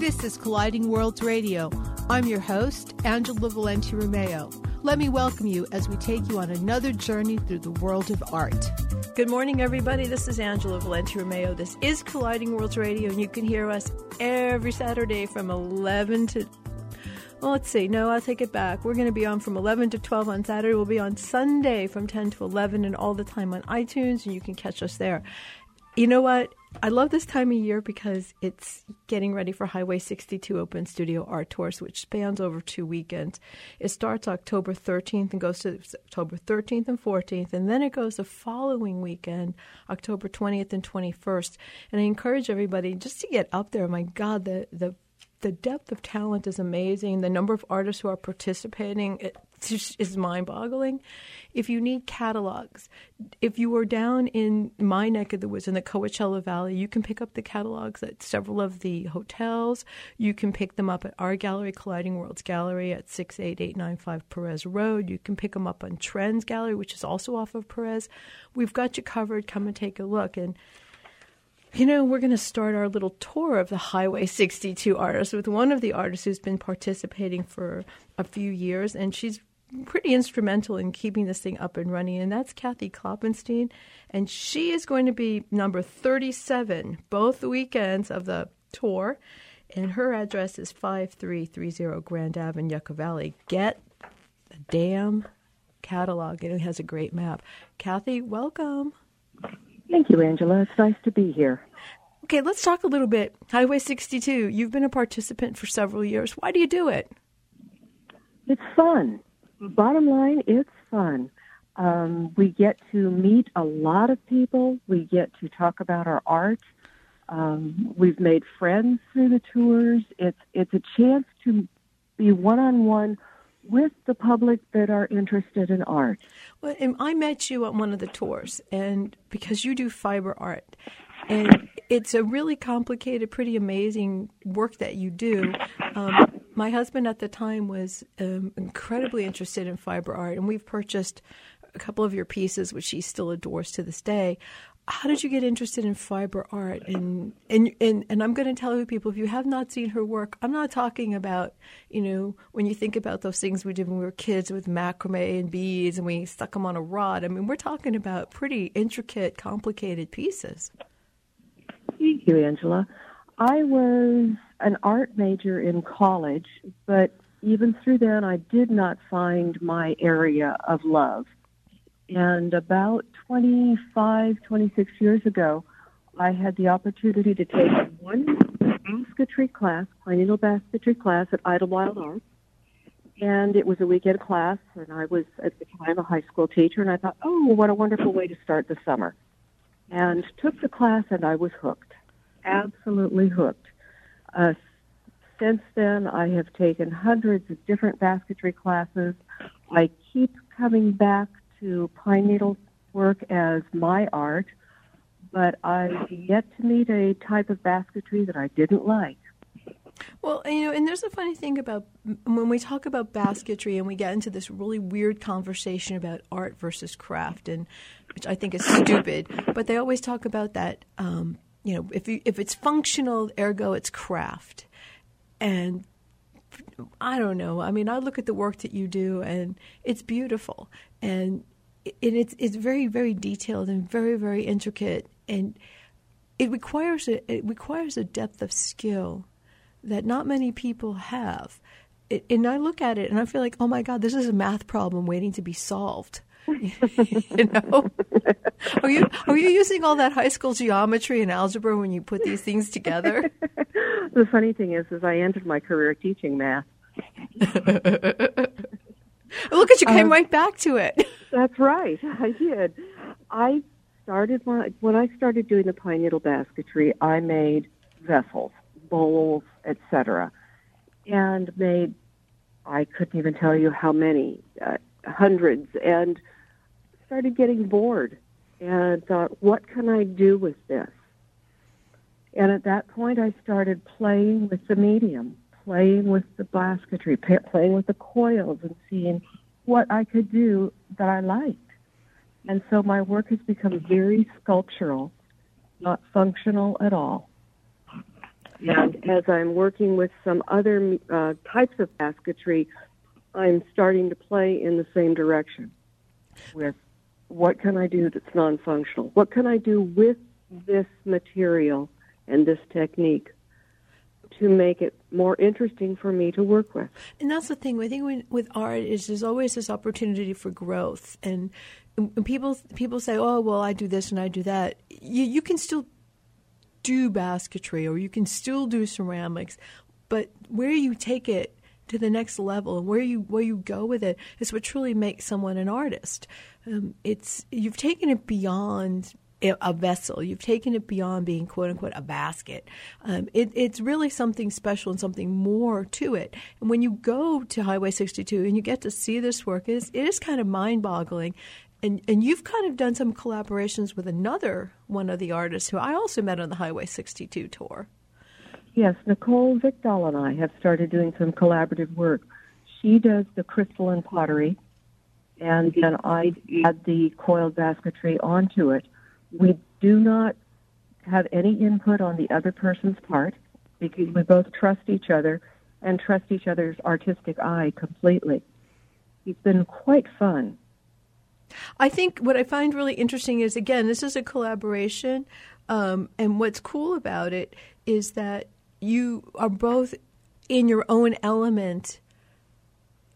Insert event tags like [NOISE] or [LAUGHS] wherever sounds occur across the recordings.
This is Colliding Worlds Radio. I'm your host, Angela Valenti Romeo. Let me welcome you as we take you on another journey through the world of art. Good morning, everybody. This is Angela Valenti Romeo. This is Colliding Worlds Radio, and you can hear us every Saturday from 11 to well, let's see. No, I'll take it back. We're going to be on from 11 to 12 on Saturday. We'll be on Sunday from 10 to 11 and all the time on iTunes, and you can catch us there. You know what? I love this time of year because it's getting ready for Highway 62 Open Studio Art Tours, which spans over two weekends. It starts October 13th and goes to October 13th and 14th, and then it goes the following weekend, October 20th and 21st. And I encourage everybody just to get up there. My God, the the the depth of talent is amazing. The number of artists who are participating it [LAUGHS] is mind-boggling. If you need catalogs, if you are down in my neck of the woods in the Coachella Valley, you can pick up the catalogs at several of the hotels. You can pick them up at our gallery, Colliding Worlds Gallery, at six eight eight nine five Perez Road. You can pick them up on Trends Gallery, which is also off of Perez. We've got you covered. Come and take a look and you know, we're going to start our little tour of the Highway 62 artists with one of the artists who's been participating for a few years, and she's pretty instrumental in keeping this thing up and running, and that's Kathy Kloppenstein. And she is going to be number 37 both weekends of the tour, and her address is 5330 Grand Ave in Yucca Valley. Get the damn catalog, and it has a great map. Kathy, welcome. Thank you, Angela. It's nice to be here. Okay, let's talk a little bit. Highway 62, you've been a participant for several years. Why do you do it? It's fun. Bottom line, it's fun. Um, we get to meet a lot of people. We get to talk about our art. Um, we've made friends through the tours. It's it's a chance to be one on one with the public that are interested in art. Well, I met you on one of the tours, and because you do fiber art, and it's a really complicated, pretty amazing work that you do. Um, my husband at the time was um, incredibly interested in fiber art, and we've purchased a couple of your pieces, which he still adores to this day how did you get interested in fiber art? And and and, and I'm going to tell you people if you have not seen her work, I'm not talking about you know when you think about those things we did when we were kids with macrame and beads and we stuck them on a rod. I mean, we're talking about pretty intricate, complicated pieces. Thank you, Angela. I was an art major in college, but even through then, I did not find my area of love. And about 25, 26 years ago, I had the opportunity to take one basketry class, needle basketry class at Idyllwild Arts. And it was a weekend class, and I was at the time a high school teacher, and I thought, oh, what a wonderful way to start the summer. And took the class, and I was hooked, absolutely hooked. Uh, since then, I have taken hundreds of different basketry classes. I keep coming back to pine needle work as my art, but I've yet to meet a type of basketry that I didn't like. Well, you know, and there's a funny thing about when we talk about basketry and we get into this really weird conversation about art versus craft, and which I think is stupid. But they always talk about that. Um, you know, if you, if it's functional, ergo it's craft, and I don't know. I mean, I look at the work that you do, and it's beautiful, and and it's it's very very detailed and very very intricate. And it requires a it requires a depth of skill that not many people have. It, and I look at it and I feel like oh my god this is a math problem waiting to be solved [LAUGHS] you know are you are you using all that high school geometry and algebra when you put these things together [LAUGHS] the funny thing is is I ended my career teaching math [LAUGHS] Look at you came um, right back to it. That's right. I did. I started my, when I started doing the pine needle basketry. I made vessels, bowls, etc., and made I couldn't even tell you how many, uh, hundreds, and started getting bored and thought, what can I do with this? And at that point, I started playing with the medium playing with the basketry, playing with the coils, and seeing what I could do that I liked. And so my work has become very sculptural, not functional at all. And as I'm working with some other uh, types of basketry, I'm starting to play in the same direction with what can I do that's non functional? What can I do with this material and this technique to make it more interesting for me to work with? And that's the thing. I think when, with art is there's always this opportunity for growth, and, people people say, "Oh, well, I do this and I do that." You you can still do basketry or you can still do ceramics, but where you take it to the next level and where you where you go with it is what truly makes someone an artist. Um, it's you've taken it beyond a vessel. You've taken it beyond being quote unquote a basket. Um, it, it's really something special and something more to it. And when you go to Highway 62 and you get to see this work, it is, it is kind of mind boggling. And, and you've kind of done some collaborations with another one of the artists who I also met on the Highway 62 tour. Yes, Nicole Vicdahl and I have started doing some collaborative work. She does the crystalline pottery, and then I add the coiled basketry onto it. We do not have any input on the other person's part because we both trust each other and trust each other's artistic eye completely. It's been quite fun. I think what I find really interesting is again, this is a collaboration, um, and what's cool about it is that you are both in your own element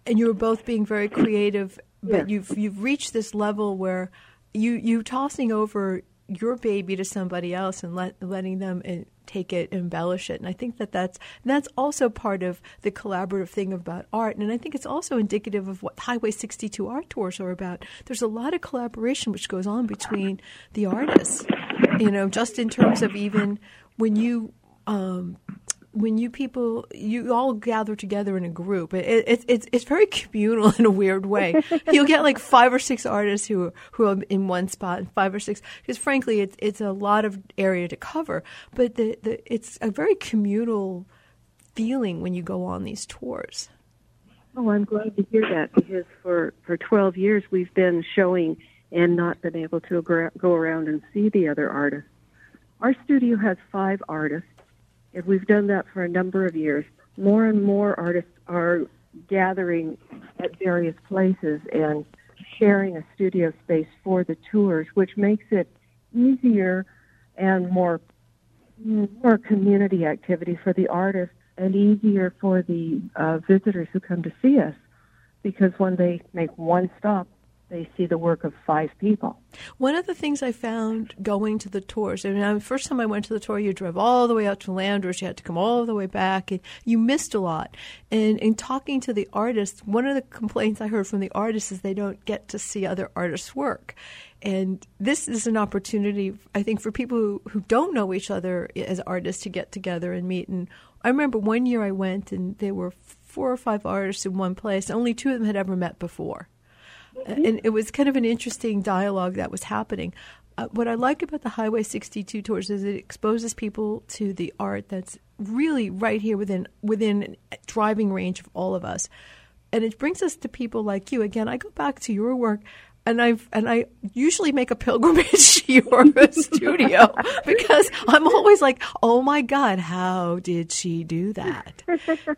and you're both being very creative but you've you've reached this level where you you tossing over your baby to somebody else and let, letting them uh, take it embellish it. And i think that that's that's also part of the collaborative thing about art. And i think it's also indicative of what highway 62 art tours are about. There's a lot of collaboration which goes on between the artists you know just in terms of even when you um, when you people you all gather together in a group it, it, it's it's very communal in a weird way. [LAUGHS] You'll get like five or six artists who who are in one spot and five or six because frankly it's it's a lot of area to cover. But the, the it's a very communal feeling when you go on these tours. Oh i'm glad to hear that because for for 12 years we've been showing and not been able to go around and see the other artists. Our studio has five artists and we've done that for a number of years. More and more artists are gathering at various places and sharing a studio space for the tours, which makes it easier and more more community activity for the artists and easier for the uh, visitors who come to see us because when they make one stop they see the work of five people. One of the things I found going to the tours, I mean, the first time I went to the tour, you drove all the way out to Landers, you had to come all the way back, and you missed a lot. And in talking to the artists, one of the complaints I heard from the artists is they don't get to see other artists' work. And this is an opportunity, I think, for people who, who don't know each other as artists to get together and meet. And I remember one year I went, and there were four or five artists in one place. Only two of them had ever met before and it was kind of an interesting dialogue that was happening. Uh, what I like about the Highway 62 tours is it exposes people to the art that's really right here within within driving range of all of us, and it brings us to people like you. Again, I go back to your work and I and I usually make a [LAUGHS] pilgrimage to your [LAUGHS] studio [LAUGHS] because I'm always like, oh my god, how did she do that?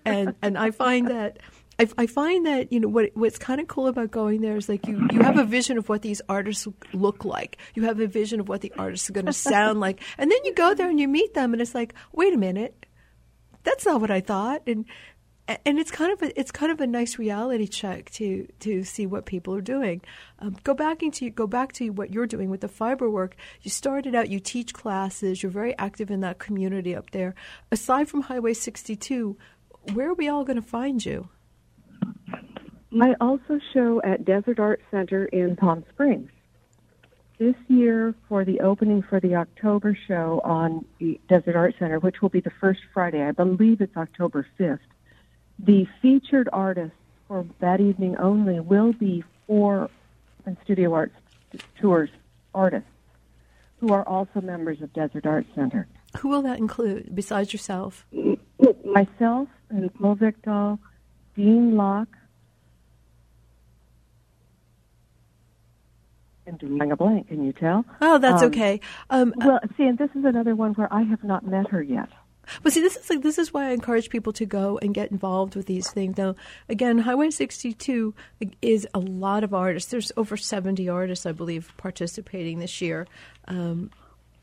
And and I find that I, I find that you know what what's kind of cool about going there is like you you have a vision of what these artists look like. You have a vision of what the artists are going to sound like, and then you go there and you meet them, and it's like, wait a minute, that's not what I thought, and and it's kind of a, it's kind of a nice reality check to to see what people are doing. Um, go back into go back to what you're doing with the fiber work. You started out, you teach classes, you're very active in that community up there. Aside from Highway 62, where are we all going to find you? I also show at Desert Art Center in Palm Springs. This year, for the opening for the October show on the Desert Art Center, which will be the first Friday, I believe it's October 5th, the featured artists for that evening only will be four Studio Arts Tours artists who are also members of Desert Art Center. Who will that include besides yourself? Myself, Nicole Vicdahl, Dean Locke, and drawing a blank. Can you tell? Oh, that's um, okay. Um, well, see, and this is another one where I have not met her yet. But see, this is like this is why I encourage people to go and get involved with these things. Now, again, Highway 62 is a lot of artists. There's over 70 artists, I believe, participating this year. Um,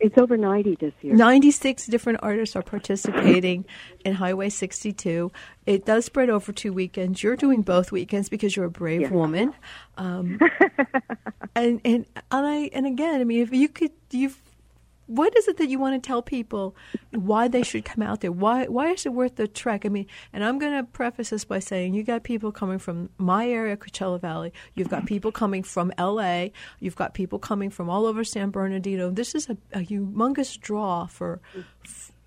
it's over 90 this year. 96 different artists are participating in Highway 62. It does spread over two weekends. You're doing both weekends because you're a brave yes. woman. Um, [LAUGHS] and, and, and I, and again, I mean, if you could, you've, what is it that you want to tell people why they should come out there? Why why is it worth the trek? I mean, and I'm going to preface this by saying you got people coming from my area, Coachella Valley. You've got people coming from L.A. You've got people coming from all over San Bernardino. This is a, a humongous draw for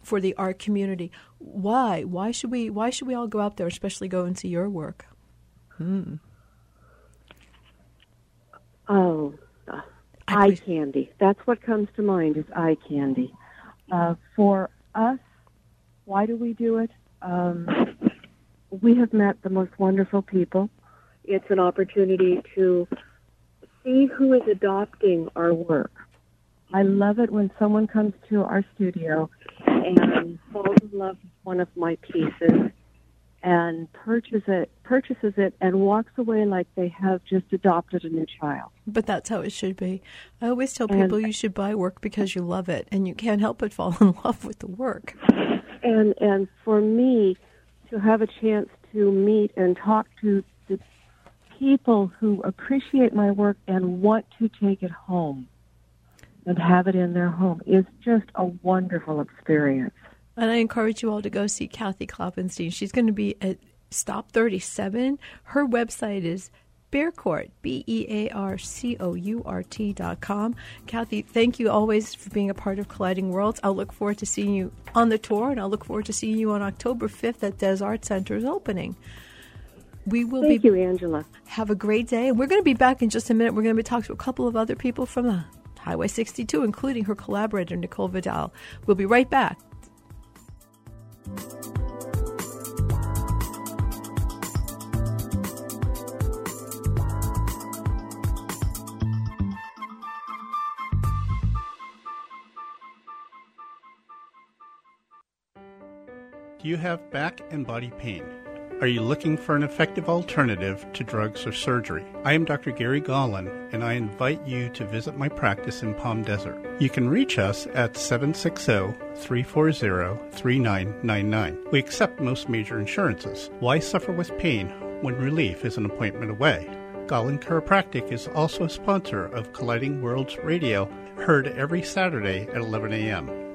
for the art community. Why? Why should we? Why should we all go out there, especially go and see your work? Hmm. Oh, eye candy. That's what comes to mind is eye candy. Uh, for us, why do we do it? Um, we have met the most wonderful people. It's an opportunity to see who is adopting our work. I love it when someone comes to our studio and falls in love with one of my pieces and purchases it, purchases it, and walks away like they have just adopted a new child. But that's how it should be. I always tell people and, you should buy work because you love it, and you can't help but fall [LAUGHS] in love with the work. And and for me, to have a chance to meet and talk to the people who appreciate my work and want to take it home and have it in their home is just a wonderful experience. And I encourage you all to go see Kathy Kloppenstein. She's going to be at Stop 37. Her website is Bearcourt, B E A R C O U R T dot com. Kathy, thank you always for being a part of Colliding Worlds. I'll look forward to seeing you on the tour, and I'll look forward to seeing you on October 5th at Des Art Center's opening. We will thank be. you, Angela. Have a great day. We're going to be back in just a minute. We're going to be talking to a couple of other people from the Highway 62, including her collaborator, Nicole Vidal. We'll be right back. Do you have back and body pain? Are you looking for an effective alternative to drugs or surgery? I am Dr. Gary Gollin, and I invite you to visit my practice in Palm Desert. You can reach us at 760 340 3999. We accept most major insurances. Why suffer with pain when relief is an appointment away? Gollin Chiropractic is also a sponsor of Colliding Worlds Radio, heard every Saturday at 11 a.m.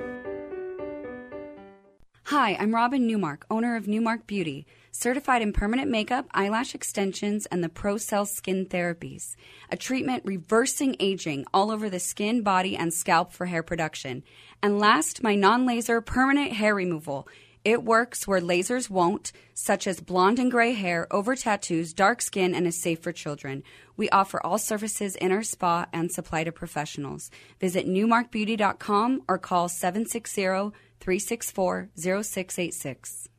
Hi, I'm Robin Newmark, owner of Newmark Beauty certified in permanent makeup, eyelash extensions, and the ProCell skin therapies, a treatment reversing aging all over the skin, body, and scalp for hair production. And last, my non laser permanent hair removal. It works where lasers won't, such as blonde and gray hair, over tattoos, dark skin, and is safe for children. We offer all services in our spa and supply to professionals. Visit newmarkbeauty.com or call 760 364 0686.